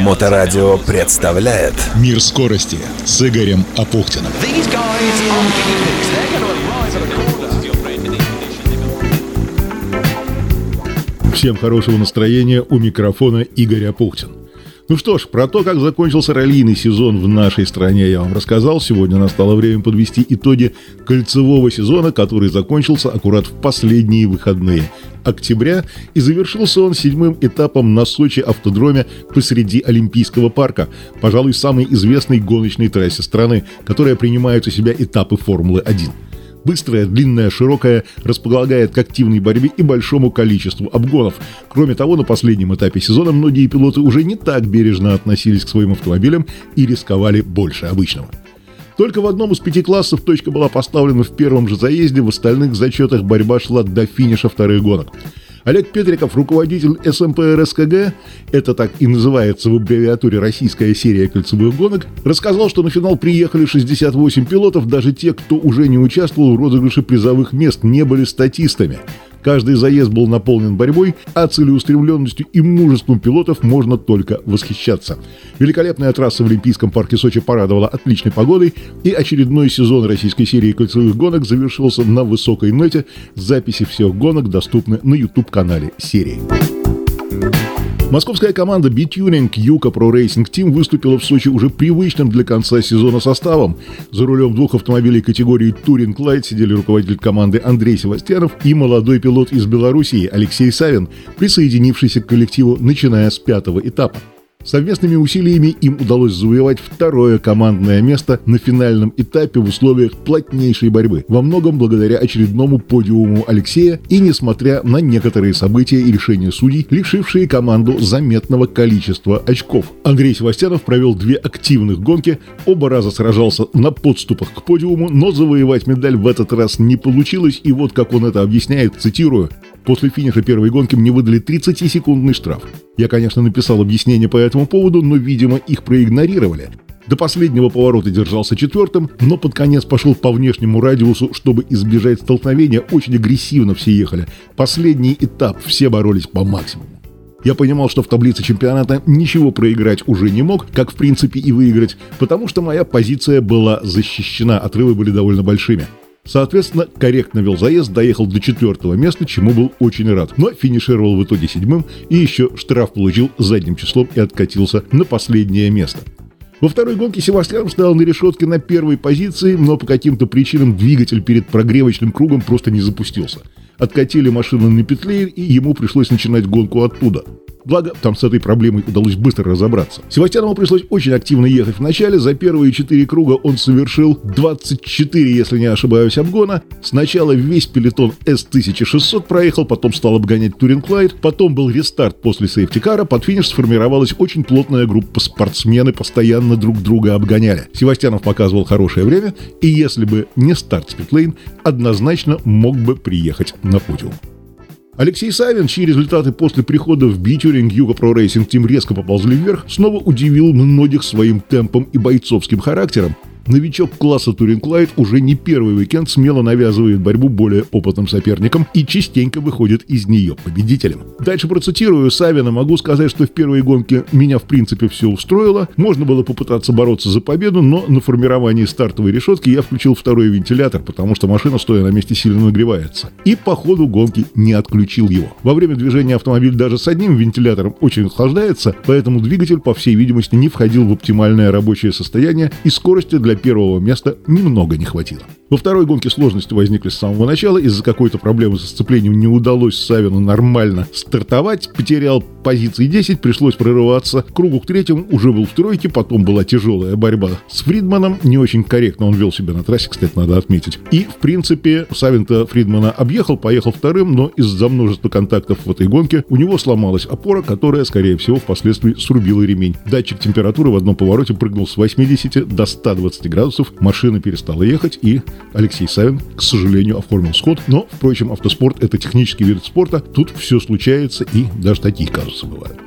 Моторадио представляет Мир скорости с Игорем Апухтиным. Всем хорошего настроения у микрофона Игорь Апухтин. Ну что ж, про то, как закончился раллийный сезон в нашей стране, я вам рассказал. Сегодня настало время подвести итоги кольцевого сезона, который закончился аккурат в последние выходные октября, и завершился он седьмым этапом на Сочи автодроме посреди Олимпийского парка, пожалуй, самой известной гоночной трассе страны, которая принимает у себя этапы Формулы-1. Быстрая, длинная, широкая, располагает к активной борьбе и большому количеству обгонов. Кроме того, на последнем этапе сезона многие пилоты уже не так бережно относились к своим автомобилям и рисковали больше обычного. Только в одном из пяти классов точка была поставлена в первом же заезде, в остальных зачетах борьба шла до финиша вторых гонок. Олег Петриков, руководитель СМПР это так и называется в аббревиатуре «Российская серия кольцевых гонок», рассказал, что на финал приехали 68 пилотов, даже те, кто уже не участвовал в розыгрыше призовых мест, не были статистами. Каждый заезд был наполнен борьбой, а целеустремленностью и мужеством пилотов можно только восхищаться. Великолепная трасса в Олимпийском парке Сочи порадовала отличной погодой, и очередной сезон российской серии кольцевых гонок завершился на высокой ноте. Записи всех гонок доступны на YouTube-канале серии. Московская команда B-Tuning Юка Pro Racing Team выступила в Сочи уже привычным для конца сезона составом. За рулем двух автомобилей категории Touring Light сидели руководитель команды Андрей Севастьянов и молодой пилот из Белоруссии Алексей Савин, присоединившийся к коллективу начиная с пятого этапа. Совместными усилиями им удалось завоевать второе командное место на финальном этапе в условиях плотнейшей борьбы, во многом благодаря очередному подиуму Алексея и несмотря на некоторые события и решения судей, лишившие команду заметного количества очков. Андрей Севастьянов провел две активных гонки, оба раза сражался на подступах к подиуму, но завоевать медаль в этот раз не получилось, и вот как он это объясняет, цитирую, После финиша первой гонки мне выдали 30-секундный штраф. Я, конечно, написал объяснение по этому поводу, но, видимо, их проигнорировали. До последнего поворота держался четвертым, но под конец пошел по внешнему радиусу, чтобы избежать столкновения, очень агрессивно все ехали. Последний этап все боролись по максимуму. Я понимал, что в таблице чемпионата ничего проиграть уже не мог, как в принципе и выиграть, потому что моя позиция была защищена, отрывы были довольно большими. Соответственно, корректно вел заезд, доехал до четвертого места, чему был очень рад. Но финишировал в итоге седьмым и еще штраф получил задним числом и откатился на последнее место. Во второй гонке Севастьян стоял на решетке на первой позиции, но по каким-то причинам двигатель перед прогревочным кругом просто не запустился. Откатили машину на pit lane, и ему пришлось начинать гонку оттуда. Благо, там с этой проблемой удалось быстро разобраться. Севастьянову пришлось очень активно ехать в начале. За первые четыре круга он совершил 24, если не ошибаюсь, обгона. Сначала весь пелотон S1600 проехал, потом стал обгонять Touring Light, потом был рестарт после safety car а, под финиш сформировалась очень плотная группа спортсмены, постоянно друг друга обгоняли. Севастьянов показывал хорошее время, и если бы не старт с pit lane, однозначно мог бы приехать на подиум. Алексей Савин, чьи результаты после прихода в B-Tuning Юга Pro Racing Team резко поползли вверх, снова удивил многих своим темпом и бойцовским характером. Новичок класса Touring Light уже не первый уикенд смело навязывает борьбу более опытным соперникам и частенько выходит из нее победителем. Дальше процитирую Савина, могу сказать, что в первой гонке меня в принципе все устроило. Можно было попытаться бороться за победу, но на формировании стартовой решетки я включил второй вентилятор, потому что машина, стоя на месте, сильно нагревается. И по ходу гонки не отключил его. Во время движения автомобиль даже с одним вентилятором очень охлаждается, поэтому двигатель, по всей видимости, не входил в оптимальное рабочее состояние и скорости для для первого места немного не хватило. Во второй гонке сложности возникли с самого начала. Из-за какой-то проблемы со сцеплением не удалось Савину нормально стартовать. Потерял позиции 10, пришлось прорываться. Кругу к третьему уже был в тройке, потом была тяжелая борьба с Фридманом. Не очень корректно он вел себя на трассе, кстати, надо отметить. И, в принципе, Савин-то Фридмана объехал, поехал вторым, но из-за множества контактов в этой гонке у него сломалась опора, которая, скорее всего, впоследствии срубила ремень. Датчик температуры в одном повороте прыгнул с 80 до 120 градусов, машина перестала ехать и Алексей Савин, к сожалению, оформил сход. Но, впрочем, автоспорт – это технический вид спорта. Тут все случается, и даже такие казусы бывают.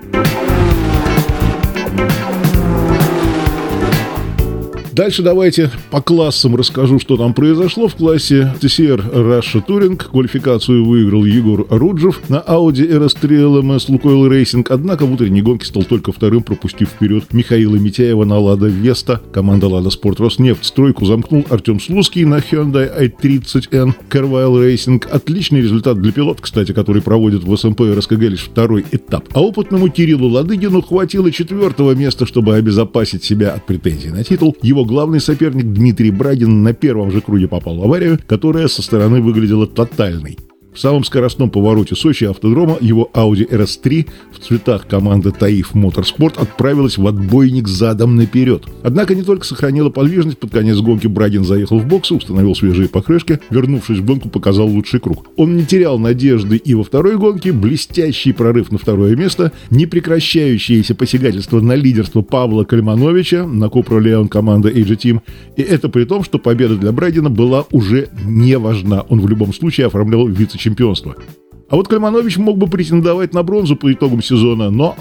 Дальше давайте по классам расскажу, что там произошло. В классе TCR Russia Touring квалификацию выиграл Егор Руджев на Audi RS3 LMS Lukoil Racing, однако в утренней гонке стал только вторым, пропустив вперед Михаила Митяева на Лада Веста. Команда Лада Спорт Роснефть стройку замкнул Артем Слуцкий на Hyundai i30N Carvile Racing. Отличный результат для пилота, кстати, который проводит в СМП РСКГ лишь второй этап. А опытному Кириллу Ладыгину хватило четвертого места, чтобы обезопасить себя от претензий на титул. Его главный соперник Дмитрий Брагин на первом же круге попал в аварию, которая со стороны выглядела тотальной. В самом скоростном повороте Сочи автодрома его Audi RS3 в цветах команды Таиф Моторспорт отправилась в отбойник задом наперед. Однако не только сохранила подвижность, под конец гонки Брагин заехал в боксы, установил свежие покрышки, вернувшись в гонку, показал лучший круг. Он не терял надежды и во второй гонке, блестящий прорыв на второе место, непрекращающееся посягательство на лидерство Павла Кальмановича на Купро Леон команды AG Team. И это при том, что победа для Брагина была уже не важна. Он в любом случае оформлял вице чемпионства. А вот Кальманович мог бы претендовать на бронзу по итогам сезона, но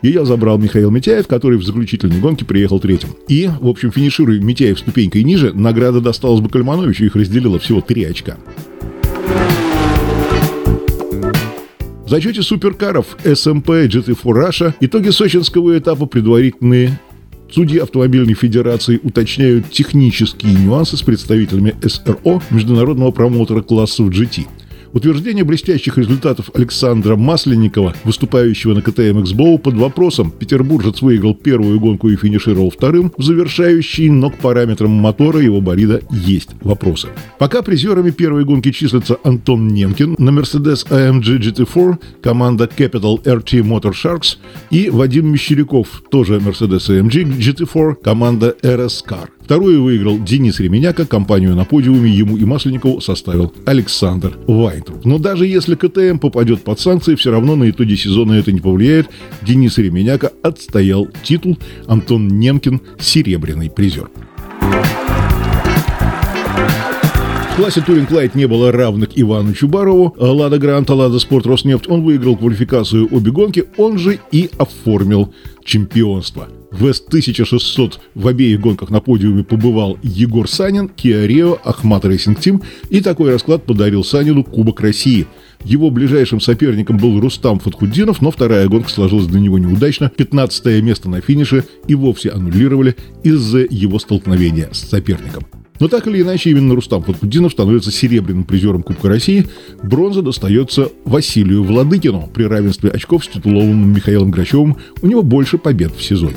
ее забрал Михаил Митяев, который в заключительной гонке приехал третьим. И, в общем, финишируя Митяев ступенькой ниже, награда досталась бы Кальмановичу, их разделило всего три очка. В зачете суперкаров SMP GT4 Russia итоги сочинского этапа предварительные Судьи автомобильной федерации уточняют технические нюансы с представителями СРО международного промоутера классов GT. Утверждение блестящих результатов Александра Масленникова, выступающего на КТМ Эксбоу, под вопросом. Петербуржец выиграл первую гонку и финишировал вторым. В завершающий, но к параметрам мотора его болида есть вопросы. Пока призерами первой гонки числятся Антон Немкин на Mercedes AMG GT4, команда Capital RT Motor Sharks и Вадим Мещеряков, тоже Mercedes AMG GT4, команда RS Car. Вторую выиграл Денис Ременяка, компанию на подиуме ему и Масленникову составил Александр Вайнтруп. Но даже если КТМ попадет под санкции, все равно на итоге сезона это не повлияет. Денис Ременяка отстоял титул, Антон Немкин – серебряный призер. В классе Touring Light не было равных Ивану Чубарову. Лада Гранта, Лада Спорт, Роснефть. Он выиграл квалификацию обе гонки, он же и оформил чемпионство. В S1600 в обеих гонках на подиуме побывал Егор Санин, Kia Rio, Akhmat Racing Team, и такой расклад подарил Санину Кубок России. Его ближайшим соперником был Рустам Фатхуддинов, но вторая гонка сложилась для него неудачно. 15 место на финише и вовсе аннулировали из-за его столкновения с соперником. Но так или иначе, именно Рустам Фатхуддинов становится серебряным призером Кубка России. Бронза достается Василию Владыкину. При равенстве очков с титулованным Михаилом Грачевым у него больше побед в сезоне.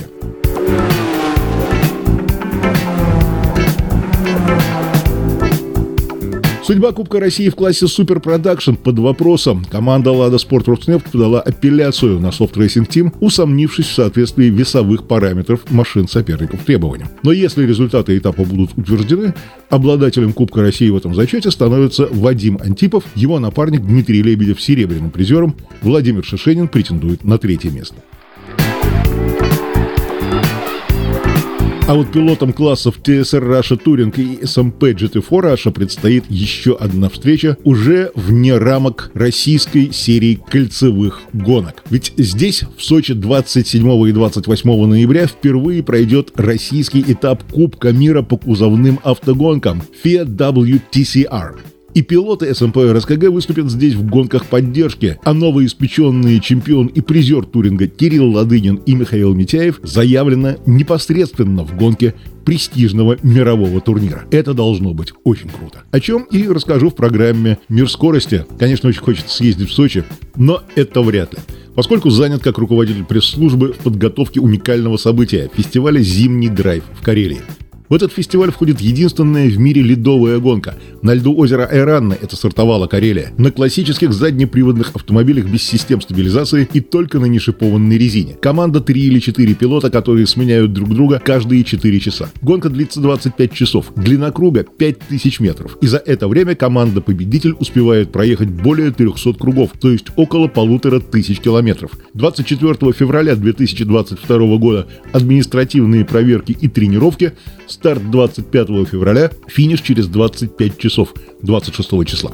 Судьба Кубка России в классе Super Production под вопросом. Команда Лада Спорт Роснефть подала апелляцию на Soft Racing Team, усомнившись в соответствии весовых параметров машин соперников требованиям. Но если результаты этапа будут утверждены, обладателем Кубка России в этом зачете становится Вадим Антипов, его напарник Дмитрий Лебедев серебряным призером, Владимир Шишенин претендует на третье место. А вот пилотам классов TSR Russia Touring и SMP GT4 Russia предстоит еще одна встреча уже вне рамок российской серии кольцевых гонок. Ведь здесь, в Сочи 27 и 28 ноября впервые пройдет российский этап Кубка мира по кузовным автогонкам FIA WTCR. И пилоты СМП РСКГ выступят здесь в гонках поддержки, а новоиспеченные чемпион и призер туринга Кирилл Ладынин и Михаил Митяев заявлено непосредственно в гонке престижного мирового турнира. Это должно быть очень круто. О чем и расскажу в программе «Мир скорости». Конечно, очень хочется съездить в Сочи, но это вряд ли поскольку занят как руководитель пресс-службы в подготовке уникального события – фестиваля «Зимний драйв» в Карелии. В этот фестиваль входит единственная в мире ледовая гонка. На льду озера Айранна это стартовала Карелия. На классических заднеприводных автомобилях без систем стабилизации и только на нешипованной резине. Команда 3 или 4 пилота, которые сменяют друг друга каждые 4 часа. Гонка длится 25 часов. Длина круга 5000 метров. И за это время команда-победитель успевает проехать более 300 кругов, то есть около полутора тысяч километров. 24 февраля 2022 года административные проверки и тренировки Старт 25 февраля, финиш через 25 часов, 26 числа.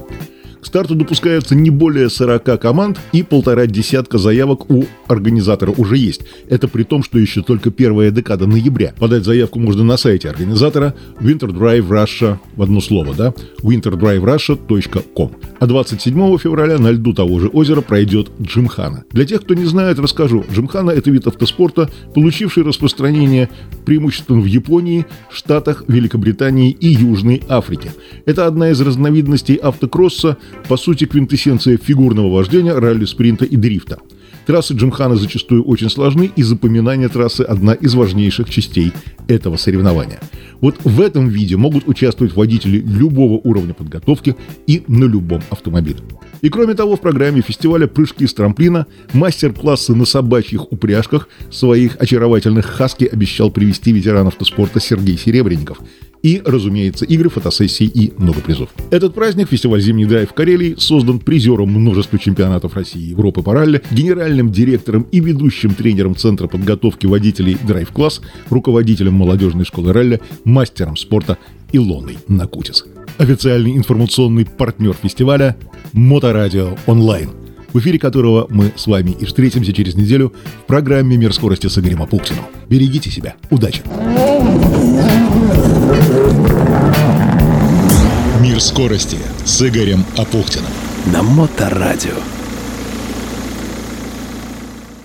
Старту допускаются не более 40 команд и полтора десятка заявок у организатора уже есть. Это при том, что еще только первая декада ноября. Подать заявку можно на сайте организатора Winter Drive Russia в одно слово, да? winterdriverussia.com. А 27 февраля на льду того же озера пройдет Джимхана. Для тех, кто не знает, расскажу. Джимхана – это вид автоспорта, получивший распространение преимущественно в Японии, Штатах, Великобритании и Южной Африке. Это одна из разновидностей автокросса, по сути квинтэссенция фигурного вождения, ралли-спринта и дрифта. Трассы Джимхана зачастую очень сложны, и запоминание трассы – одна из важнейших частей этого соревнования. Вот в этом виде могут участвовать водители любого уровня подготовки и на любом автомобиле. И кроме того, в программе фестиваля «Прыжки с трамплина» мастер-классы на собачьих упряжках своих очаровательных хаски обещал привести ветеран автоспорта Сергей Серебренников – и, разумеется, игры, фотосессии и много призов. Этот праздник, фестиваль «Зимний драйв» в Карелии, создан призером множества чемпионатов России и Европы по ралли, генеральным директором и ведущим тренером Центра подготовки водителей «Драйв-класс», руководителем молодежной школы ралли, мастером спорта Илоной Накутис. Официальный информационный партнер фестиваля «Моторадио онлайн», в эфире которого мы с вами и встретимся через неделю в программе «Мир скорости» с Игорем Апуктиным. Берегите себя. Удачи! Скорости с Игорем Апухтиным. На Моторадио.